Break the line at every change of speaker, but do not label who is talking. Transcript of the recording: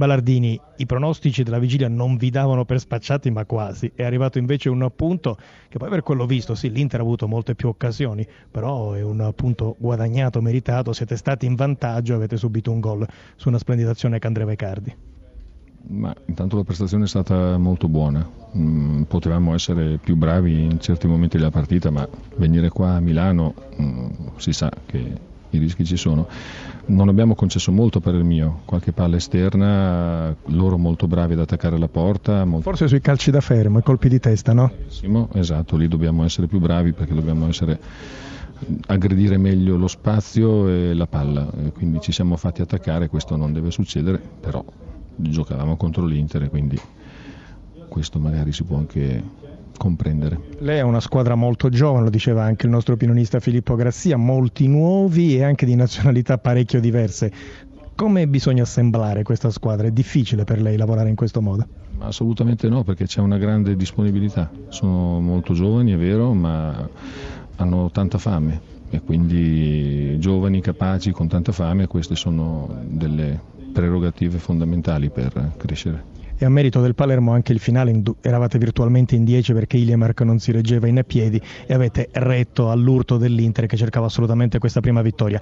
Ballardini, i pronostici della vigilia non vi davano per spacciati, ma quasi. È arrivato invece un appunto che poi per quello visto, sì, l'Inter ha avuto molte più occasioni, però è un appunto guadagnato, meritato, siete stati in vantaggio avete subito un gol su una splendida azione che Andrea Icardi.
Ma intanto la prestazione è stata molto buona, mm, potevamo essere più bravi in certi momenti della partita, ma venire qua a Milano mm, si sa che i rischi ci sono. Non abbiamo concesso molto per il mio, qualche palla esterna, loro molto bravi ad attaccare la porta. Molto...
Forse sui calci da fermo, i colpi di testa, no?
Esatto, lì dobbiamo essere più bravi perché dobbiamo essere aggredire meglio lo spazio e la palla, quindi ci siamo fatti attaccare, questo non deve succedere, però giocavamo contro l'Inter quindi questo magari si può anche comprendere.
Lei è una squadra molto giovane, lo diceva anche il nostro opinionista Filippo Grassia, molti nuovi e anche di nazionalità parecchio diverse. Come bisogna assemblare questa squadra? È difficile per lei lavorare in questo modo?
Assolutamente no, perché c'è una grande disponibilità. Sono molto giovani, è vero, ma hanno tanta fame e quindi giovani, capaci, con tanta fame, queste sono delle prerogative fondamentali per crescere
e a merito del Palermo anche il finale eravate virtualmente in 10 perché Iliamark non si reggeva in piedi e avete retto all'urto dell'Inter che cercava assolutamente questa prima vittoria.